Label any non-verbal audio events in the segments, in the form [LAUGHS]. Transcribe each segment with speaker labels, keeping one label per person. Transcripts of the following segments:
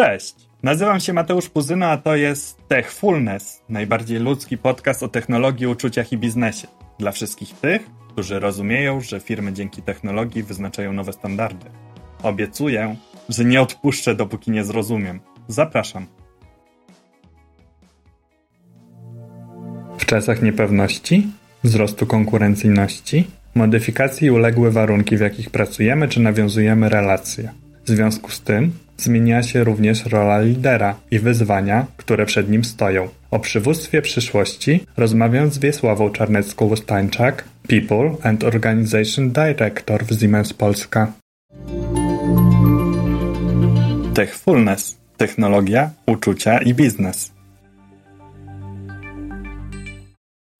Speaker 1: Cześć! Nazywam się Mateusz Puzyna, a to jest Techfulness, najbardziej ludzki podcast o technologii, uczuciach i biznesie. Dla wszystkich tych, którzy rozumieją, że firmy dzięki technologii wyznaczają nowe standardy. Obiecuję, że nie odpuszczę, dopóki nie zrozumiem. Zapraszam. W czasach niepewności, wzrostu konkurencyjności, modyfikacji uległy warunki, w jakich pracujemy czy nawiązujemy relacje. W związku z tym zmienia się również rola lidera i wyzwania, które przed nim stoją. O przywództwie przyszłości rozmawiam z Wiesławą Czarnecką-Stańczak, People and Organization Director w Siemens Polska. Techfulness. Technologia, uczucia i biznes.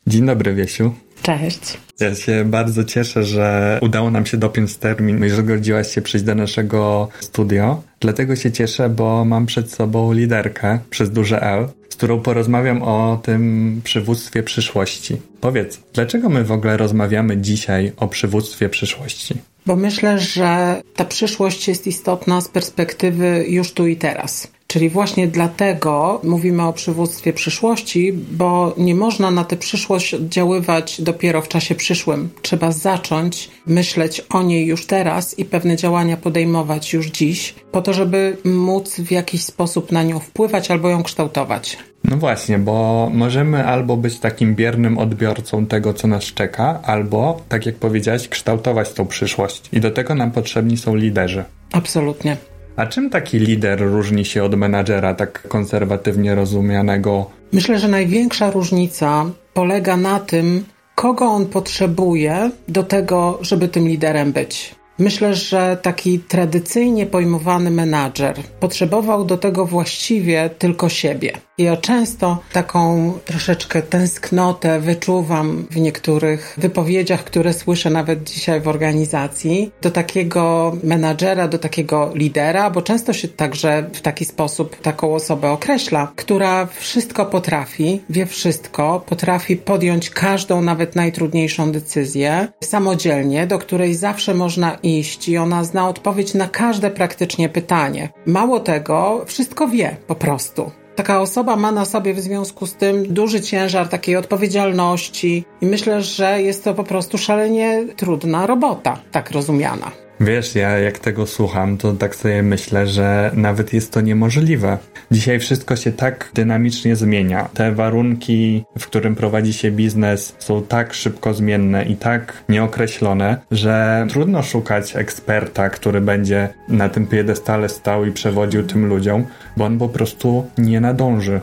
Speaker 1: Dzień dobry, Wiesiu.
Speaker 2: Cześć.
Speaker 1: Ja się bardzo cieszę, że udało nam się dopiąć termin i że zgodziłaś się przyjść do naszego studio. Dlatego się cieszę, bo mam przed sobą liderkę przez duże L, z którą porozmawiam o tym przywództwie przyszłości. Powiedz, dlaczego my w ogóle rozmawiamy dzisiaj o przywództwie przyszłości?
Speaker 2: Bo myślę, że ta przyszłość jest istotna z perspektywy już tu i teraz. Czyli właśnie dlatego mówimy o przywództwie przyszłości, bo nie można na tę przyszłość oddziaływać dopiero w czasie przyszłym. Trzeba zacząć myśleć o niej już teraz i pewne działania podejmować już dziś, po to, żeby móc w jakiś sposób na nią wpływać albo ją kształtować.
Speaker 1: No właśnie, bo możemy albo być takim biernym odbiorcą tego, co nas czeka, albo, tak jak powiedziałaś, kształtować tą przyszłość. I do tego nam potrzebni są liderzy.
Speaker 2: Absolutnie.
Speaker 1: A czym taki lider różni się od menadżera tak konserwatywnie rozumianego?
Speaker 2: Myślę, że największa różnica polega na tym, kogo on potrzebuje do tego, żeby tym liderem być. Myślę, że taki tradycyjnie pojmowany menadżer potrzebował do tego właściwie tylko siebie. Ja często taką troszeczkę tęsknotę wyczuwam w niektórych wypowiedziach, które słyszę nawet dzisiaj w organizacji, do takiego menadżera, do takiego lidera, bo często się także w taki sposób taką osobę określa, która wszystko potrafi, wie wszystko, potrafi podjąć każdą, nawet najtrudniejszą decyzję samodzielnie, do której zawsze można iść i ona zna odpowiedź na każde praktycznie pytanie. Mało tego, wszystko wie po prostu. Taka osoba ma na sobie w związku z tym duży ciężar takiej odpowiedzialności i myślę, że jest to po prostu szalenie trudna robota, tak rozumiana.
Speaker 1: Wiesz, ja jak tego słucham, to tak sobie myślę, że nawet jest to niemożliwe. Dzisiaj wszystko się tak dynamicznie zmienia. Te warunki, w którym prowadzi się biznes, są tak szybko zmienne i tak nieokreślone, że trudno szukać eksperta, który będzie na tym piedestale stał i przewodził tym ludziom, bo on po prostu nie nadąży.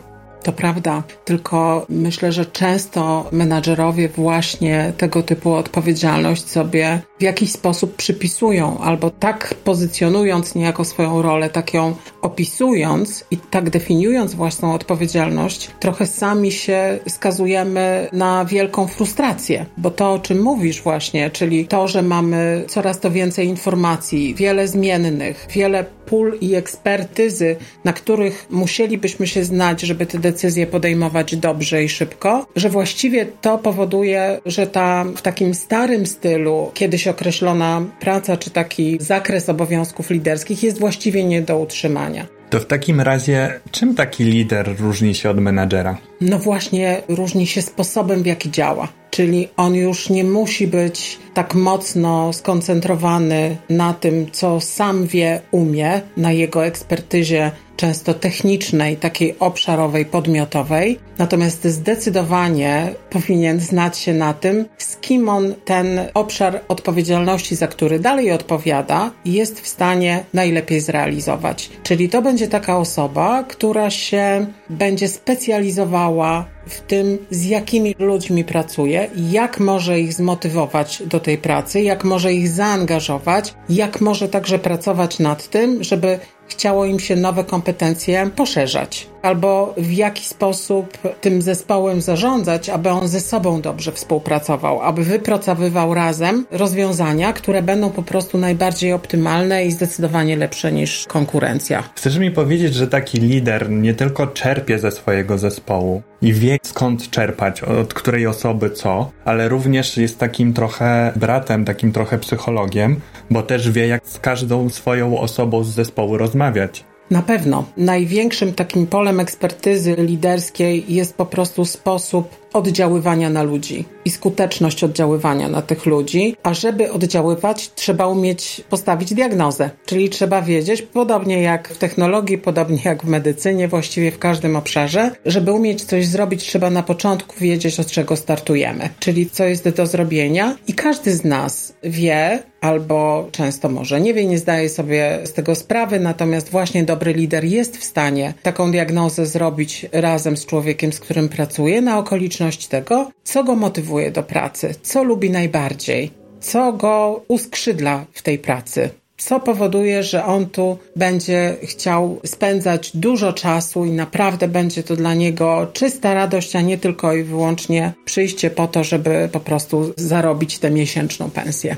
Speaker 2: To prawda, tylko myślę, że często menadżerowie właśnie tego typu odpowiedzialność sobie w jakiś sposób przypisują, albo tak pozycjonując niejako swoją rolę, tak ją opisując i tak definiując własną odpowiedzialność, trochę sami się skazujemy na wielką frustrację, bo to, o czym mówisz właśnie, czyli to, że mamy coraz to więcej informacji, wiele zmiennych, wiele pól i ekspertyzy, na których musielibyśmy się znać, żeby te decyzje podejmować dobrze i szybko, że właściwie to powoduje, że ta w takim starym stylu, kiedyś określona praca czy taki zakres obowiązków liderskich jest właściwie nie do utrzymania.
Speaker 1: To w takim razie, czym taki lider różni się od menadżera?
Speaker 2: No właśnie, różni się sposobem, w jaki działa. Czyli on już nie musi być tak mocno skoncentrowany na tym, co sam wie, umie, na jego ekspertyzie często technicznej, takiej obszarowej, podmiotowej. Natomiast zdecydowanie powinien znać się na tym, z kim on ten obszar odpowiedzialności, za który dalej odpowiada, jest w stanie najlepiej zrealizować. Czyli to będzie taka osoba, która się będzie specjalizowała w tym, z jakimi ludźmi pracuje, jak może ich zmotywować do tej pracy, jak może ich zaangażować, jak może także pracować nad tym, żeby chciało im się nowe kompetencje poszerzać, albo w jaki sposób tym zespołem zarządzać, aby on ze sobą dobrze współpracował, aby wypracowywał razem rozwiązania, które będą po prostu najbardziej optymalne i zdecydowanie lepsze niż konkurencja.
Speaker 1: Chcesz mi powiedzieć, że taki lider nie tylko czerpie ze swojego zespołu i wie skąd czerpać, od której osoby co, ale również jest takim trochę bratem, takim trochę psychologiem, bo też wie jak z każdą swoją osobą z zespołu rozmawiać.
Speaker 2: Na pewno. Największym takim polem ekspertyzy liderskiej jest po prostu sposób oddziaływania na ludzi i skuteczność oddziaływania na tych ludzi. A żeby oddziaływać, trzeba umieć postawić diagnozę, czyli trzeba wiedzieć, podobnie jak w technologii, podobnie jak w medycynie, właściwie w każdym obszarze, żeby umieć coś zrobić, trzeba na początku wiedzieć, od czego startujemy, czyli co jest do zrobienia. I każdy z nas wie, albo często może nie wie, nie zdaje sobie z tego sprawy, natomiast właśnie dobry lider jest w stanie taką diagnozę zrobić razem z człowiekiem, z którym pracuje, na okoliczność tego, co go motywuje do pracy, co lubi najbardziej, co go uskrzydla w tej pracy. Co powoduje, że on tu będzie chciał spędzać dużo czasu i naprawdę będzie to dla niego czysta radość, a nie tylko i wyłącznie przyjście po to, żeby po prostu zarobić tę miesięczną pensję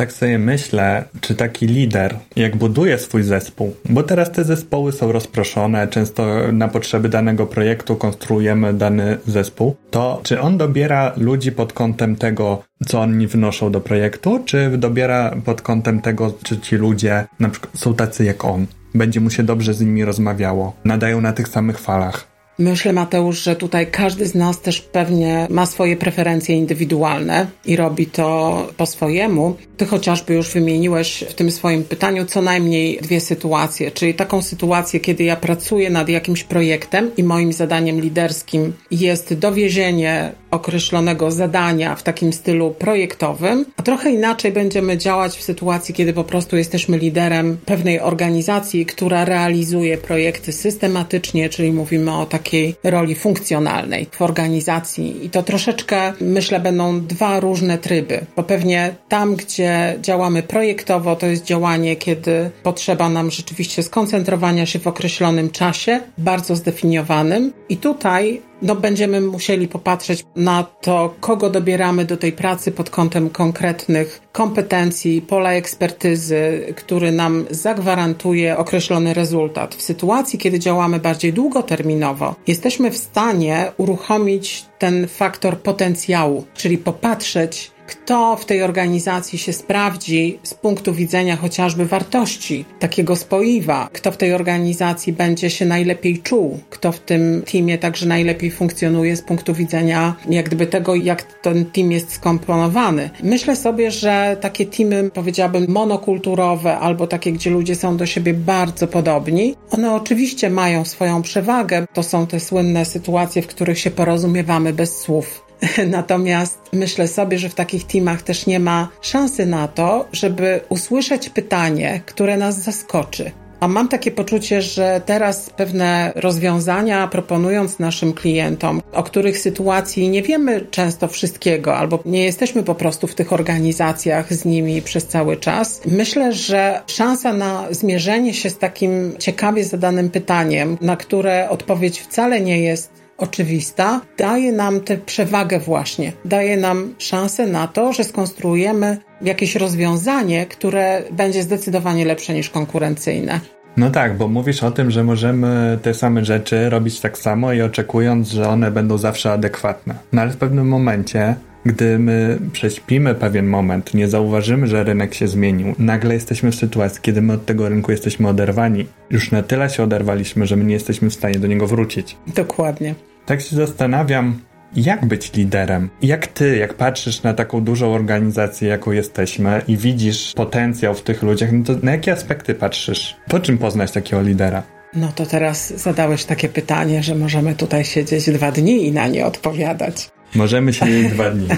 Speaker 1: tak sobie myślę, czy taki lider, jak buduje swój zespół, bo teraz te zespoły są rozproszone, często na potrzeby danego projektu konstruujemy dany zespół, to czy on dobiera ludzi pod kątem tego, co oni wnoszą do projektu, czy dobiera pod kątem tego, czy ci ludzie na przykład są tacy jak on? Będzie mu się dobrze z nimi rozmawiało, nadają na tych samych falach.
Speaker 2: Myślę, Mateusz, że tutaj każdy z nas też pewnie ma swoje preferencje indywidualne i robi to po swojemu. Ty chociażby już wymieniłeś w tym swoim pytaniu co najmniej dwie sytuacje, czyli taką sytuację, kiedy ja pracuję nad jakimś projektem i moim zadaniem liderskim jest dowiezienie określonego zadania w takim stylu projektowym, a trochę inaczej będziemy działać w sytuacji, kiedy po prostu jesteśmy liderem pewnej organizacji, która realizuje projekty systematycznie, czyli mówimy o takiej roli funkcjonalnej w organizacji. I to troszeczkę, myślę, będą dwa różne tryby, bo pewnie tam, gdzie działamy projektowo, to jest działanie, kiedy potrzeba nam rzeczywiście skoncentrowania się w określonym czasie, bardzo zdefiniowanym. I tutaj no będziemy musieli popatrzeć na to, kogo dobieramy do tej pracy pod kątem konkretnych kompetencji, pola ekspertyzy, który nam zagwarantuje określony rezultat. W sytuacji, kiedy działamy bardziej długoterminowo, jesteśmy w stanie uruchomić ten faktor potencjału, czyli popatrzeć, kto w tej organizacji się sprawdzi z punktu widzenia chociażby wartości takiego spoiwa, kto w tej organizacji będzie się najlepiej czuł, kto w tym teamie także najlepiej funkcjonuje z punktu widzenia jak gdyby tego, jak ten team jest skomponowany. Myślę sobie, że takie teamy, powiedziałabym, monokulturowe albo takie, gdzie ludzie są do siebie bardzo podobni, one oczywiście mają swoją przewagę. To są te słynne sytuacje, w których się porozumiewamy bez słów. [LAUGHS] Natomiast myślę sobie, że w takich teamach też nie ma szansy na to, żeby usłyszeć pytanie, które nas zaskoczy. A mam takie poczucie, że teraz pewne rozwiązania proponując naszym klientom, o których sytuacji nie wiemy często wszystkiego, albo nie jesteśmy po prostu w tych organizacjach z nimi przez cały czas, myślę, że szansa na zmierzenie się z takim ciekawie zadanym pytaniem, na które odpowiedź wcale nie jest oczywista, daje nam tę przewagę właśnie. Daje nam szansę na to, że skonstruujemy jakieś rozwiązanie, które będzie zdecydowanie lepsze niż konkurencyjne.
Speaker 1: No tak, bo mówisz o tym, że możemy te same rzeczy robić tak samo i oczekując, że one będą zawsze adekwatne. No ale w pewnym momencie gdy my prześpimy pewien moment, nie zauważymy, że rynek się zmienił, nagle jesteśmy w sytuacji, kiedy my od tego rynku jesteśmy oderwani. Już na tyle się oderwaliśmy, że my nie jesteśmy w stanie do niego wrócić.
Speaker 2: Dokładnie.
Speaker 1: Tak się zastanawiam, jak być liderem? Jak ty, jak patrzysz na taką dużą organizację, jaką jesteśmy i widzisz potencjał w tych ludziach, no to na jakie aspekty patrzysz? Po czym poznać takiego lidera?
Speaker 2: No to teraz zadałeś takie pytanie, że możemy tutaj siedzieć dwa dni i na nie odpowiadać.
Speaker 1: Możemy się dwa dni.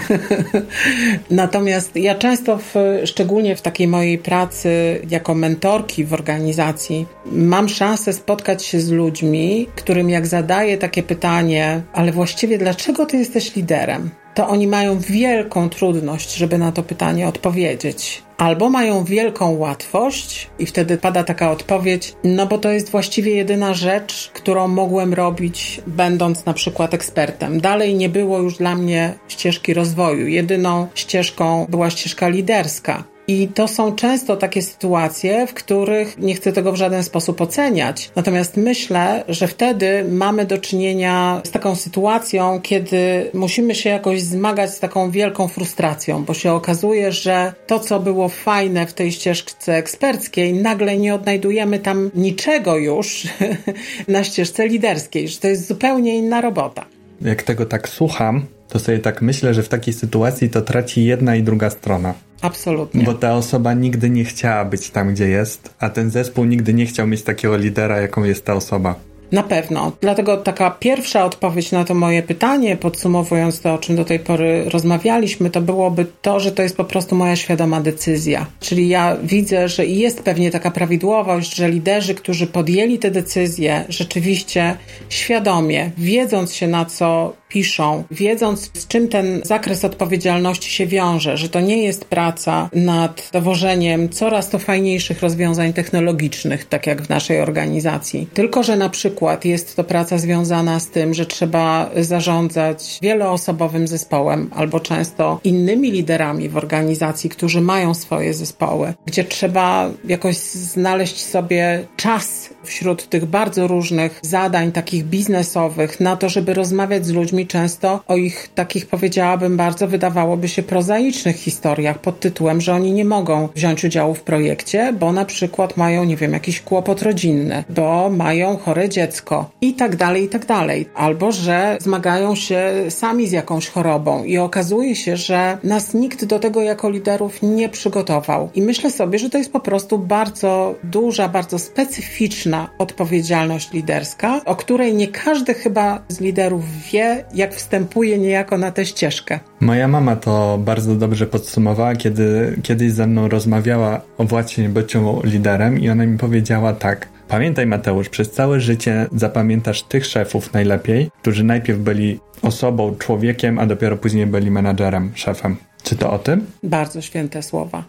Speaker 1: [LAUGHS]
Speaker 2: Natomiast ja często, w, szczególnie w takiej mojej pracy jako mentorki w organizacji, mam szansę spotkać się z ludźmi, którym jak zadaję takie pytanie, ale właściwie dlaczego ty jesteś liderem? To oni mają wielką trudność, żeby na to pytanie odpowiedzieć albo mają wielką łatwość i wtedy pada taka odpowiedź, no bo to jest właściwie jedyna rzecz, którą mogłem robić, będąc na przykład ekspertem. Dalej nie było już dla mnie ścieżki rozwoju. Jedyną ścieżką była ścieżka liderska. I to są często takie sytuacje, w których nie chcę tego w żaden sposób oceniać. Natomiast myślę, że wtedy mamy do czynienia z taką sytuacją, kiedy musimy się jakoś zmagać z taką wielką frustracją, bo się okazuje, że to, co było fajne w tej ścieżce eksperckiej, nagle nie odnajdujemy tam niczego już [LAUGHS] na ścieżce liderskiej, że to jest zupełnie inna robota.
Speaker 1: Jak tego tak słucham, to sobie tak myślę, że w takiej sytuacji to traci jedna i druga strona.
Speaker 2: Absolutnie.
Speaker 1: Bo ta osoba nigdy nie chciała być tam, gdzie jest, a ten zespół nigdy nie chciał mieć takiego lidera, jaką jest ta osoba.
Speaker 2: Na pewno. Dlatego taka pierwsza odpowiedź na to moje pytanie, podsumowując to, o czym do tej pory rozmawialiśmy, to byłoby to, że to jest po prostu moja świadoma decyzja. Czyli ja widzę, że jest pewnie taka prawidłowość, że liderzy, którzy podjęli te decyzje, rzeczywiście świadomie, wiedząc się na co piszą, wiedząc z czym ten zakres odpowiedzialności się wiąże, że to nie jest praca nad dowożeniem coraz to fajniejszych rozwiązań technologicznych, tak jak w naszej organizacji, tylko że na przykład jest to praca związana z tym, że trzeba zarządzać wieloosobowym zespołem albo często innymi liderami w organizacji, którzy mają swoje zespoły, gdzie trzeba jakoś znaleźć sobie czas wśród tych bardzo różnych zadań takich biznesowych na to, żeby rozmawiać z ludźmi. Często o ich takich powiedziałabym bardzo wydawałoby się prozaicznych historiach pod tytułem, że oni nie mogą wziąć udziału w projekcie, bo na przykład mają, nie wiem, jakiś kłopot rodzinny, bo mają chore dziecko i tak dalej, i tak dalej. Albo, że zmagają się sami z jakąś chorobą i okazuje się, że nas nikt do tego jako liderów nie przygotował. I myślę sobie, że to jest po prostu bardzo duża, bardzo specyficzna odpowiedzialność liderska, o której nie każdy chyba z liderów wie, jak wstępuje niejako na tę ścieżkę.
Speaker 1: Moja mama to bardzo dobrze podsumowała, kiedy kiedyś ze mną rozmawiała o właśnie byciu liderem i ona mi powiedziała tak. Pamiętaj Mateusz, przez całe życie zapamiętasz tych szefów najlepiej, którzy najpierw byli osobą, człowiekiem, a dopiero później byli menadżerem, szefem. Czy to o tym?
Speaker 2: Bardzo święte słowa.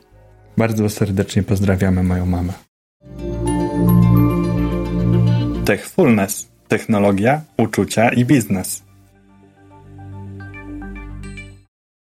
Speaker 1: Bardzo serdecznie pozdrawiamy moją mamę. Techfulness. Technologia, uczucia i biznes.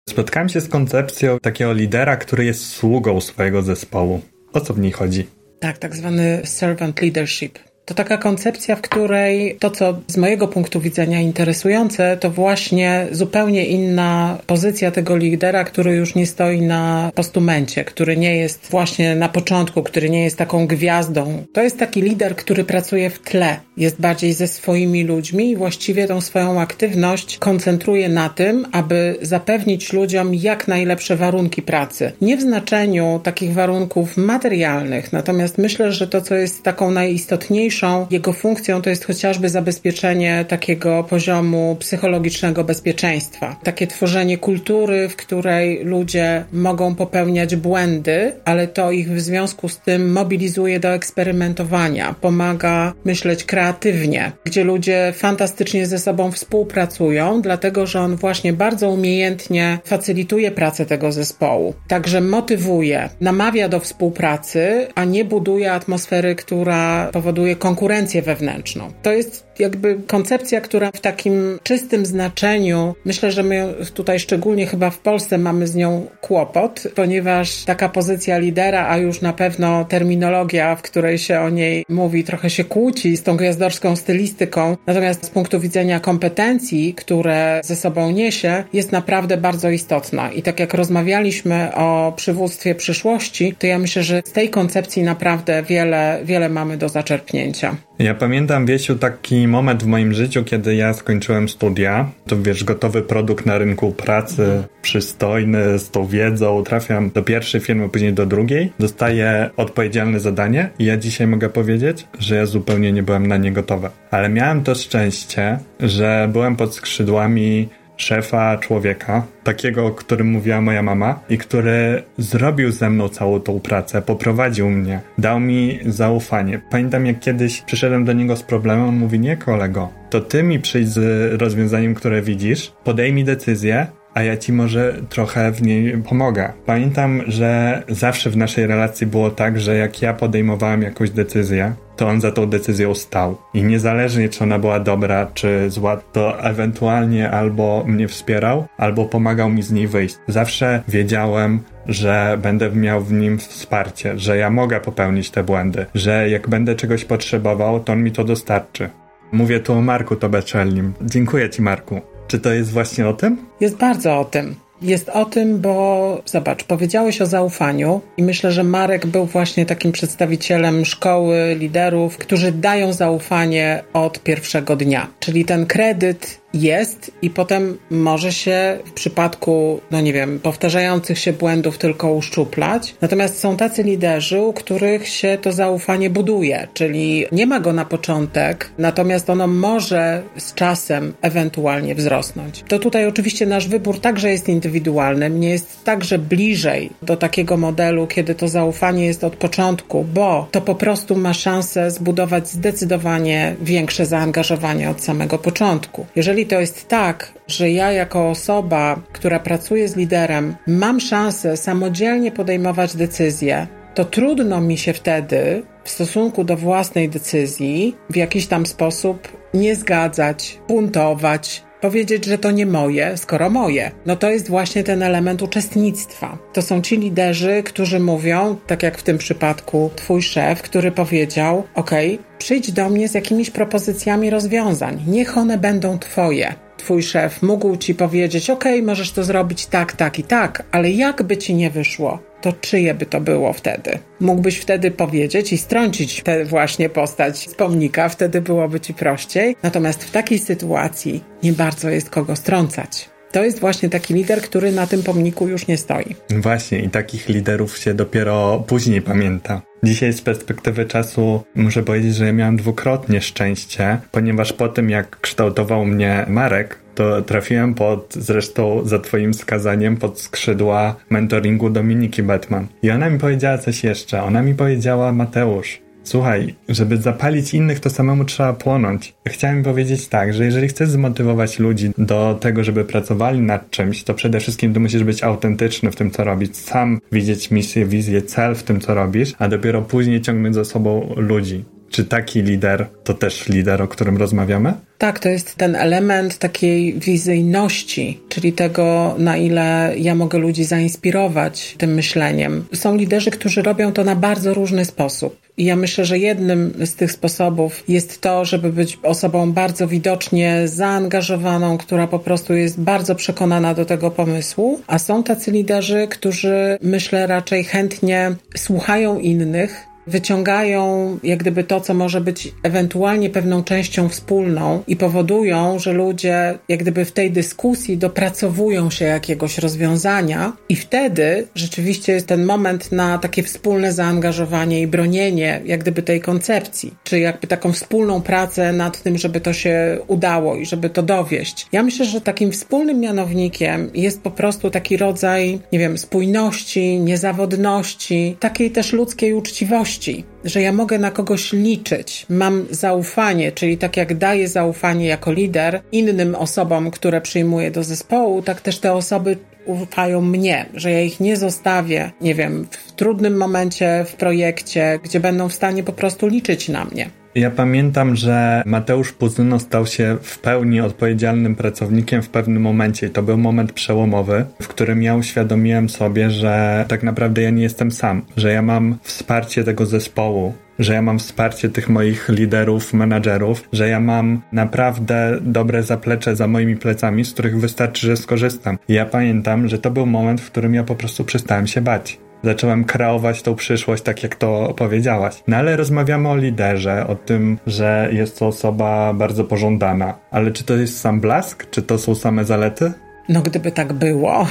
Speaker 1: Spotkałem się z koncepcją takiego lidera, który jest sługą swojego zespołu. O co w niej chodzi?
Speaker 2: Tak, tak zwany servant leadership. To taka koncepcja, w której to, co z mojego punktu widzenia interesujące, to właśnie zupełnie inna pozycja tego lidera, który już nie stoi na postumencie, który nie jest właśnie na początku, który nie jest taką gwiazdą. To jest taki lider, który pracuje w tle, jest bardziej ze swoimi ludźmi i właściwie tą swoją aktywność koncentruje na tym, aby zapewnić ludziom jak najlepsze warunki pracy. Nie w znaczeniu takich warunków materialnych, natomiast myślę, że to, co jest taką najistotniejszą, jego funkcją to jest chociażby zabezpieczenie takiego poziomu psychologicznego bezpieczeństwa. Takie tworzenie kultury, w której ludzie mogą popełniać błędy, ale to ich w związku z tym mobilizuje do eksperymentowania, pomaga myśleć kreatywnie, gdzie ludzie fantastycznie ze sobą współpracują, dlatego że on właśnie bardzo umiejętnie facylituje pracę tego zespołu. Także motywuje, namawia do współpracy, a nie buduje atmosfery, która powoduje konkurencję wewnętrzną. To jest jakby koncepcja, która w takim czystym znaczeniu, myślę, że my tutaj szczególnie chyba w Polsce mamy z nią kłopot, ponieważ taka pozycja lidera, a już na pewno terminologia, w której się o niej mówi, trochę się kłóci z tą gwiazdorską stylistyką. Natomiast z punktu widzenia kompetencji, które ze sobą niesie, jest naprawdę bardzo istotna. I tak jak rozmawialiśmy o przywództwie przyszłości, to ja myślę, że z tej koncepcji naprawdę wiele, wiele mamy do zaczerpnięcia.
Speaker 1: Ja pamiętam, Wiesiu, taki moment w moim życiu, kiedy ja skończyłem studia. To wiesz, gotowy produkt na rynku pracy, przystojny, z tą wiedzą. Trafiam do pierwszej firmy, później do drugiej. Dostaję odpowiedzialne zadanie i ja dzisiaj mogę powiedzieć, że ja zupełnie nie byłem na nie gotowy. Ale miałem to szczęście, że byłem pod skrzydłami szefa człowieka, takiego, o którym mówiła moja mama i który zrobił ze mną całą tą pracę, poprowadził mnie, dał mi zaufanie. Pamiętam jak kiedyś przyszedłem do niego z problemem, on mówi, nie kolego, to ty mi przyjdź z rozwiązaniem, które widzisz, podejmij decyzję, a ja ci może trochę w niej pomogę. Pamiętam, że zawsze w naszej relacji było tak, że jak ja podejmowałem jakąś decyzję, to on za tą decyzją stał. I niezależnie, czy ona była dobra, czy zła, to ewentualnie albo mnie wspierał, albo pomagał mi z niej wyjść. Zawsze wiedziałem, że będę miał w nim wsparcie, że ja mogę popełnić te błędy, że jak będę czegoś potrzebował, to on mi to dostarczy. Mówię tu o Marku Tobeczellim. Dziękuję Ci, Marku. Czy to jest właśnie o tym?
Speaker 2: Jest bardzo o tym. Jest o tym, bo zobacz, powiedziałeś o zaufaniu i myślę, że Marek był właśnie takim przedstawicielem szkoły liderów, którzy dają zaufanie od pierwszego dnia. Czyli ten kredyt jest i potem może się w przypadku, no nie wiem, powtarzających się błędów tylko uszczuplać. Natomiast są tacy liderzy, u których się to zaufanie buduje, czyli nie ma go na początek, natomiast ono może z czasem ewentualnie wzrosnąć. To tutaj oczywiście nasz wybór także jest indywidualny, mnie jest także bliżej do takiego modelu, kiedy to zaufanie jest od początku, bo to po prostu ma szansę zbudować zdecydowanie większe zaangażowanie od samego początku. Jeżeli to jest tak, że ja jako osoba, która pracuje z liderem, mam szansę samodzielnie podejmować decyzje, to trudno mi się wtedy w stosunku do własnej decyzji w jakiś tam sposób nie zgadzać, buntować, powiedzieć, że to nie moje, skoro moje. No to jest właśnie ten element uczestnictwa. To są ci liderzy, którzy mówią, tak jak w tym przypadku twój szef, który powiedział: OK, przyjdź do mnie z jakimiś propozycjami rozwiązań, niech one będą twoje. Twój szef mógł ci powiedzieć: OK, możesz to zrobić tak, tak i tak, ale jakby ci nie wyszło, to czyje by to było wtedy? Mógłbyś wtedy powiedzieć i strącić tę właśnie postać z pomnika, wtedy byłoby ci prościej. Natomiast w takiej sytuacji nie bardzo jest kogo strącać. To jest właśnie taki lider, który na tym pomniku już nie stoi.
Speaker 1: Właśnie, i takich liderów się dopiero później pamięta. Dzisiaj z perspektywy czasu muszę powiedzieć, że ja miałem dwukrotnie szczęście, ponieważ po tym jak kształtował mnie Marek, to trafiłem pod, zresztą za twoim wskazaniem, pod skrzydła mentoringu Dominiki Batman. I ona mi powiedziała coś jeszcze. Ona mi powiedziała, Mateusz, Słuchaj, żeby zapalić innych, to samemu trzeba płonąć. Chciałem powiedzieć tak, że jeżeli chcesz zmotywować ludzi do tego, żeby pracowali nad czymś, to przede wszystkim ty musisz być autentyczny w tym, co robisz. Sam widzieć misję, wizję, cel w tym, co robisz, a dopiero później ciągnąć za sobą ludzi. Czy taki lider to też lider, o którym rozmawiamy?
Speaker 2: Tak, to jest ten element takiej wizyjności, czyli tego, na ile ja mogę ludzi zainspirować tym myśleniem. Są liderzy, którzy robią to na bardzo różny sposób. I ja myślę, że jednym z tych sposobów jest to, żeby być osobą bardzo widocznie zaangażowaną, która po prostu jest bardzo przekonana do tego pomysłu, a są tacy liderzy, którzy myślę raczej chętnie słuchają innych, wyciągają jak gdyby to, co może być ewentualnie pewną częścią wspólną i powodują, że ludzie jak gdyby w tej dyskusji dopracowują się jakiegoś rozwiązania i wtedy rzeczywiście jest ten moment na takie wspólne zaangażowanie i bronienie jak gdyby tej koncepcji, czy jakby taką wspólną pracę nad tym, żeby to się udało i żeby to dowieść. Ja myślę, że takim wspólnym mianownikiem jest po prostu taki rodzaj, nie wiem, spójności, niezawodności, takiej też ludzkiej uczciwości że ja mogę na kogoś liczyć, mam zaufanie, czyli tak jak daję zaufanie jako lider innym osobom, które przyjmuję do zespołu, tak też te osoby ufają mnie, że ja ich nie zostawię, nie wiem, w trudnym momencie w projekcie, gdzie będą w stanie po prostu liczyć na mnie.
Speaker 1: Ja pamiętam, że Mateusz Puzyno stał się w pełni odpowiedzialnym pracownikiem w pewnym momencie i to był moment przełomowy, w którym ja uświadomiłem sobie, że tak naprawdę ja nie jestem sam, że ja mam wsparcie tego zespołu, że ja mam wsparcie tych moich liderów, menadżerów, że ja mam naprawdę dobre zaplecze za moimi plecami, z których wystarczy, że skorzystam. I ja pamiętam, że to był moment, w którym ja po prostu przestałem się bać zacząłem kreować tą przyszłość, tak jak to powiedziałaś. No ale rozmawiamy o liderze, o tym, że jest to osoba bardzo pożądana. Ale czy to jest sam blask? Czy to są same zalety?
Speaker 2: No, gdyby tak było,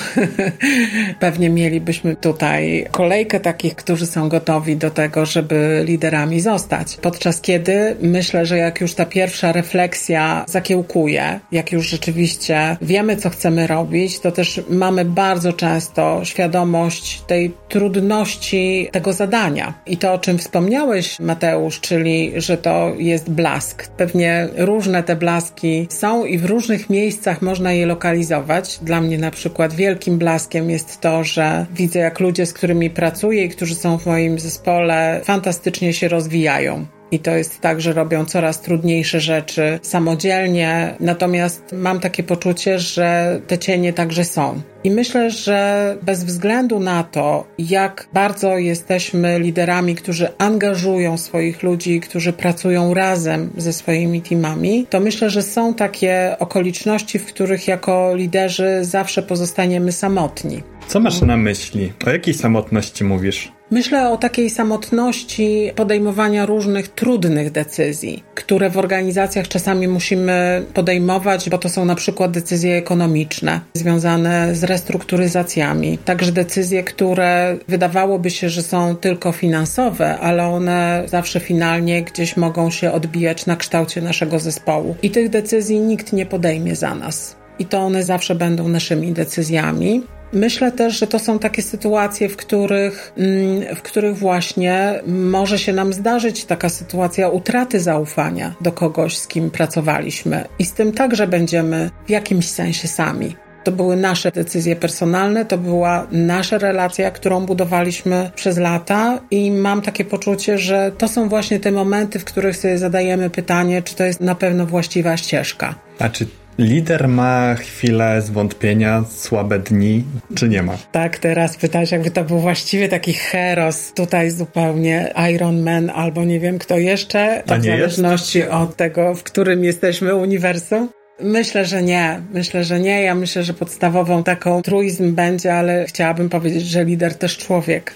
Speaker 2: [LAUGHS] pewnie mielibyśmy tutaj kolejkę takich, którzy są gotowi do tego, żeby liderami zostać. Podczas kiedy myślę, że jak już ta pierwsza refleksja zakiełkuje, jak już rzeczywiście wiemy, co chcemy robić, to też mamy bardzo często świadomość tej trudności tego zadania. I to, o czym wspomniałeś, Mateusz, czyli że to jest blask. Pewnie różne te blaski są i w różnych miejscach można je lokalizować dla mnie na przykład wielkim blaskiem jest to, że widzę, jak ludzie, z którymi pracuję i którzy są w moim zespole, fantastycznie się rozwijają I to jest tak, że robią coraz trudniejsze rzeczy samodzielnie, natomiast mam takie poczucie, że te cienie także są. I myślę, że bez względu na to, jak bardzo jesteśmy liderami, którzy angażują swoich ludzi, którzy pracują razem ze swoimi teamami, to myślę, że są takie okoliczności, w których jako liderzy zawsze pozostaniemy samotni.
Speaker 1: Co masz na myśli? O jakiej samotności mówisz?
Speaker 2: Myślę o takiej samotności podejmowania różnych trudnych decyzji, które w organizacjach czasami musimy podejmować, bo to są na przykład decyzje ekonomiczne związane z restrukturyzacjami. Także decyzje, które wydawałoby się, że są tylko finansowe, ale one zawsze finalnie gdzieś mogą się odbijać na kształcie naszego zespołu. I tych decyzji nikt nie podejmie za nas i to one zawsze będą naszymi decyzjami. Myślę też, że to są takie sytuacje, w których, mm, w których właśnie może się nam zdarzyć taka sytuacja utraty zaufania do kogoś, z kim pracowaliśmy. I z tym także będziemy w jakimś sensie sami. To były nasze decyzje personalne, to była nasza relacja, którą budowaliśmy przez lata, i mam takie poczucie, że to są właśnie te momenty, w których sobie zadajemy pytanie, czy to jest na pewno właściwa ścieżka.
Speaker 1: A czy Lider ma chwilę zwątpienia, słabe dni, czy nie ma?
Speaker 2: Tak, teraz pytałeś, jakby to był właściwie taki heros, tutaj zupełnie Iron Man albo nie wiem kto jeszcze,
Speaker 1: w
Speaker 2: zależności
Speaker 1: jest?
Speaker 2: od tego, w którym jesteśmy uniwersum. Myślę, że nie. Myślę, że nie. Ja myślę, że podstawową taką truizm będzie, ale chciałabym powiedzieć, że lider też człowiek.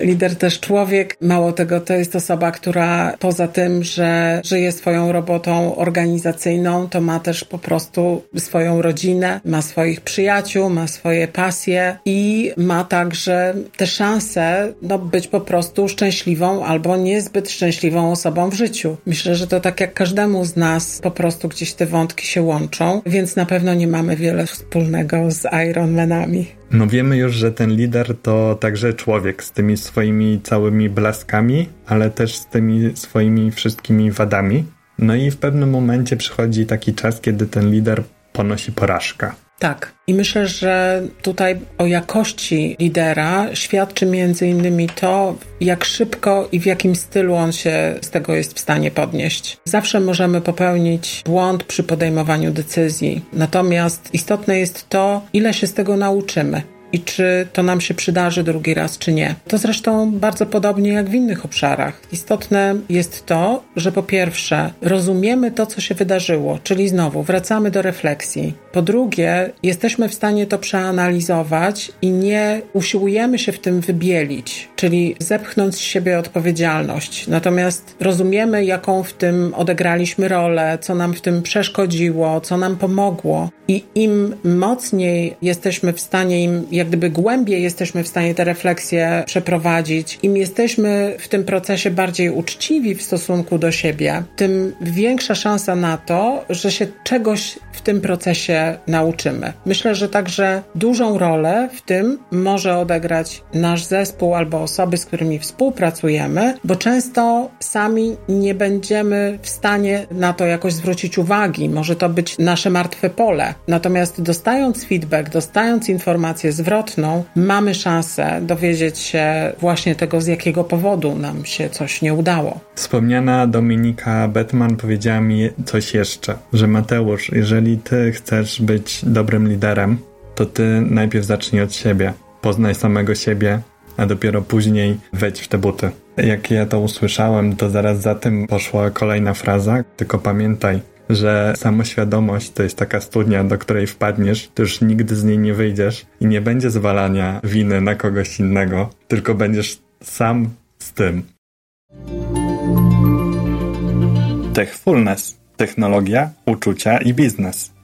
Speaker 2: Lider też człowiek. Mało tego, to jest osoba, która poza tym, że żyje swoją robotą organizacyjną, to ma też po prostu swoją rodzinę, ma swoich przyjaciół, ma swoje pasje i ma także te szanse no, być po prostu szczęśliwą albo niezbyt szczęśliwą osobą w życiu. Myślę, że to tak jak każdemu z nas po prostu gdzieś te wątki się łączą, więc na pewno nie mamy wiele wspólnego z Ironmanami.
Speaker 1: No wiemy już, że ten lider to także człowiek z tymi swoimi całymi blaskami, ale też z tymi swoimi wszystkimi wadami. No i w pewnym momencie przychodzi taki czas, kiedy ten lider ponosi porażkę.
Speaker 2: Tak. I myślę, że tutaj o jakości lidera świadczy między innymi to, jak szybko i w jakim stylu on się z tego jest w stanie podnieść. Zawsze możemy popełnić błąd przy podejmowaniu decyzji. Natomiast istotne jest to, ile się z tego nauczymy i czy to nam się przydarzy drugi raz, czy nie. To zresztą bardzo podobnie jak w innych obszarach. Istotne jest to, że po pierwsze rozumiemy to, co się wydarzyło, czyli znowu wracamy do refleksji. Po drugie, jesteśmy w stanie to przeanalizować i nie usiłujemy się w tym wybielić, czyli zepchnąć z siebie odpowiedzialność. Natomiast rozumiemy, jaką w tym odegraliśmy rolę, co nam w tym przeszkodziło, co nam pomogło, i im mocniej jesteśmy w stanie im jak gdyby głębiej jesteśmy w stanie te refleksje przeprowadzić, im jesteśmy w tym procesie bardziej uczciwi w stosunku do siebie, tym większa szansa na to, że się czegoś w tym procesie nauczymy. Myślę, że także dużą rolę w tym może odegrać nasz zespół albo osoby, z którymi współpracujemy, bo często sami nie będziemy w stanie na to jakoś zwrócić uwagi. Może to być nasze martwe pole. Natomiast dostając feedback, dostając informacje zwrotne, zwrotną, mamy szansę dowiedzieć się właśnie tego, z jakiego powodu nam się coś nie udało.
Speaker 1: Wspomniana Dominika Betman powiedziała mi coś jeszcze, że Mateusz, jeżeli ty chcesz być dobrym liderem, to ty najpierw zacznij od siebie. Poznaj samego siebie, a dopiero później wejdź w te buty. Jak ja to usłyszałem, to zaraz za tym poszła kolejna fraza, tylko pamiętaj, że samoświadomość to jest taka studnia, do której wpadniesz, to już nigdy z niej nie wyjdziesz i nie będzie zwalania winy na kogoś innego, tylko będziesz sam z tym. Techfulness. Technologia, uczucia i biznes.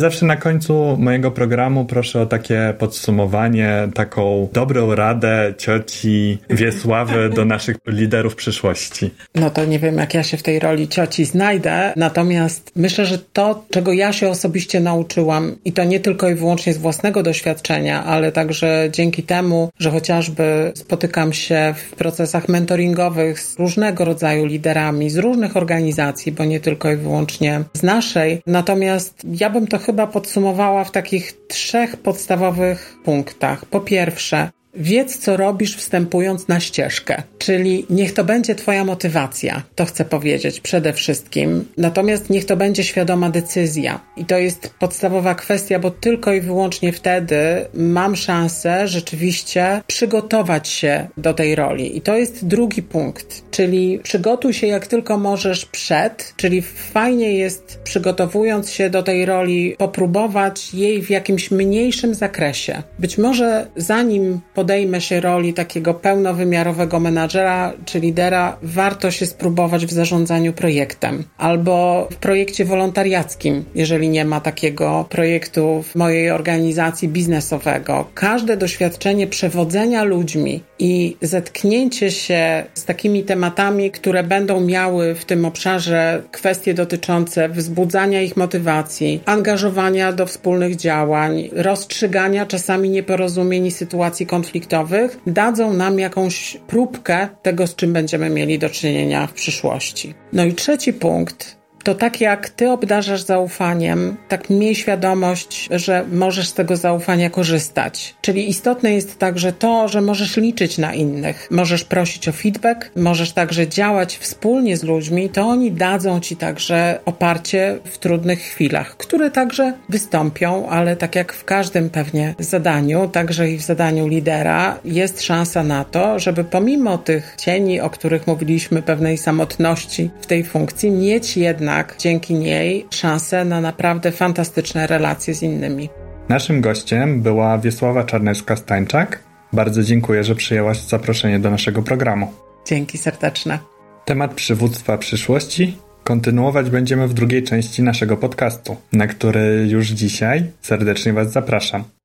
Speaker 1: Zawsze na końcu mojego programu proszę o takie podsumowanie, taką dobrą radę cioci Wiesławy do naszych liderów przyszłości.
Speaker 2: No to nie wiem, jak ja się w tej roli cioci znajdę, natomiast myślę, że to, czego ja się osobiście nauczyłam i to nie tylko i wyłącznie z własnego doświadczenia, ale także dzięki temu, że chociażby spotykam się w procesach mentoringowych z różnego rodzaju liderami, z różnych organizacji, bo nie tylko i wyłącznie z naszej. Natomiast ja bym to chyba podsumowała w takich trzech podstawowych punktach. Po pierwsze, wiedz, co robisz wstępując na ścieżkę. Czyli niech to będzie Twoja motywacja, to chcę powiedzieć przede wszystkim. Natomiast niech to będzie świadoma decyzja. I to jest podstawowa kwestia, bo tylko i wyłącznie wtedy mam szansę rzeczywiście przygotować się do tej roli. I to jest drugi punkt, czyli przygotuj się jak tylko możesz przed, czyli fajnie jest przygotowując się do tej roli popróbować jej w jakimś mniejszym zakresie. Być może zanim podejmę się roli takiego pełnowymiarowego menadżera czy lidera, warto się spróbować w zarządzaniu projektem albo w projekcie wolontariackim, jeżeli nie ma takiego projektu w mojej organizacji biznesowego. Każde doświadczenie przewodzenia ludźmi i zetknięcie się z takimi tematami, które będą miały w tym obszarze kwestie dotyczące wzbudzania ich motywacji, angażowania do wspólnych działań, rozstrzygania czasami nieporozumień i sytuacji konfliktowych, dadzą nam jakąś próbkę tego, z czym będziemy mieli do czynienia w przyszłości. No i trzeci punkt to tak jak ty obdarzasz zaufaniem, tak miej świadomość, że możesz z tego zaufania korzystać. Czyli istotne jest także to, że możesz liczyć na innych, możesz prosić o feedback, możesz także działać wspólnie z ludźmi, to oni dadzą ci także oparcie w trudnych chwilach, które także wystąpią, ale tak jak w każdym pewnie zadaniu, także i w zadaniu lidera, jest szansa na to, żeby pomimo tych cieni, o których mówiliśmy, pewnej samotności w tej funkcji, mieć jednak jednak dzięki niej szansę na naprawdę fantastyczne relacje z innymi.
Speaker 1: Naszym gościem była Wiesława Czarnecka-Stańczak. Bardzo dziękuję, że przyjęłaś zaproszenie do naszego programu.
Speaker 2: Dzięki serdeczne.
Speaker 1: Temat przywództwa przyszłości kontynuować będziemy w drugiej części naszego podcastu, na który już dzisiaj serdecznie Was zapraszam.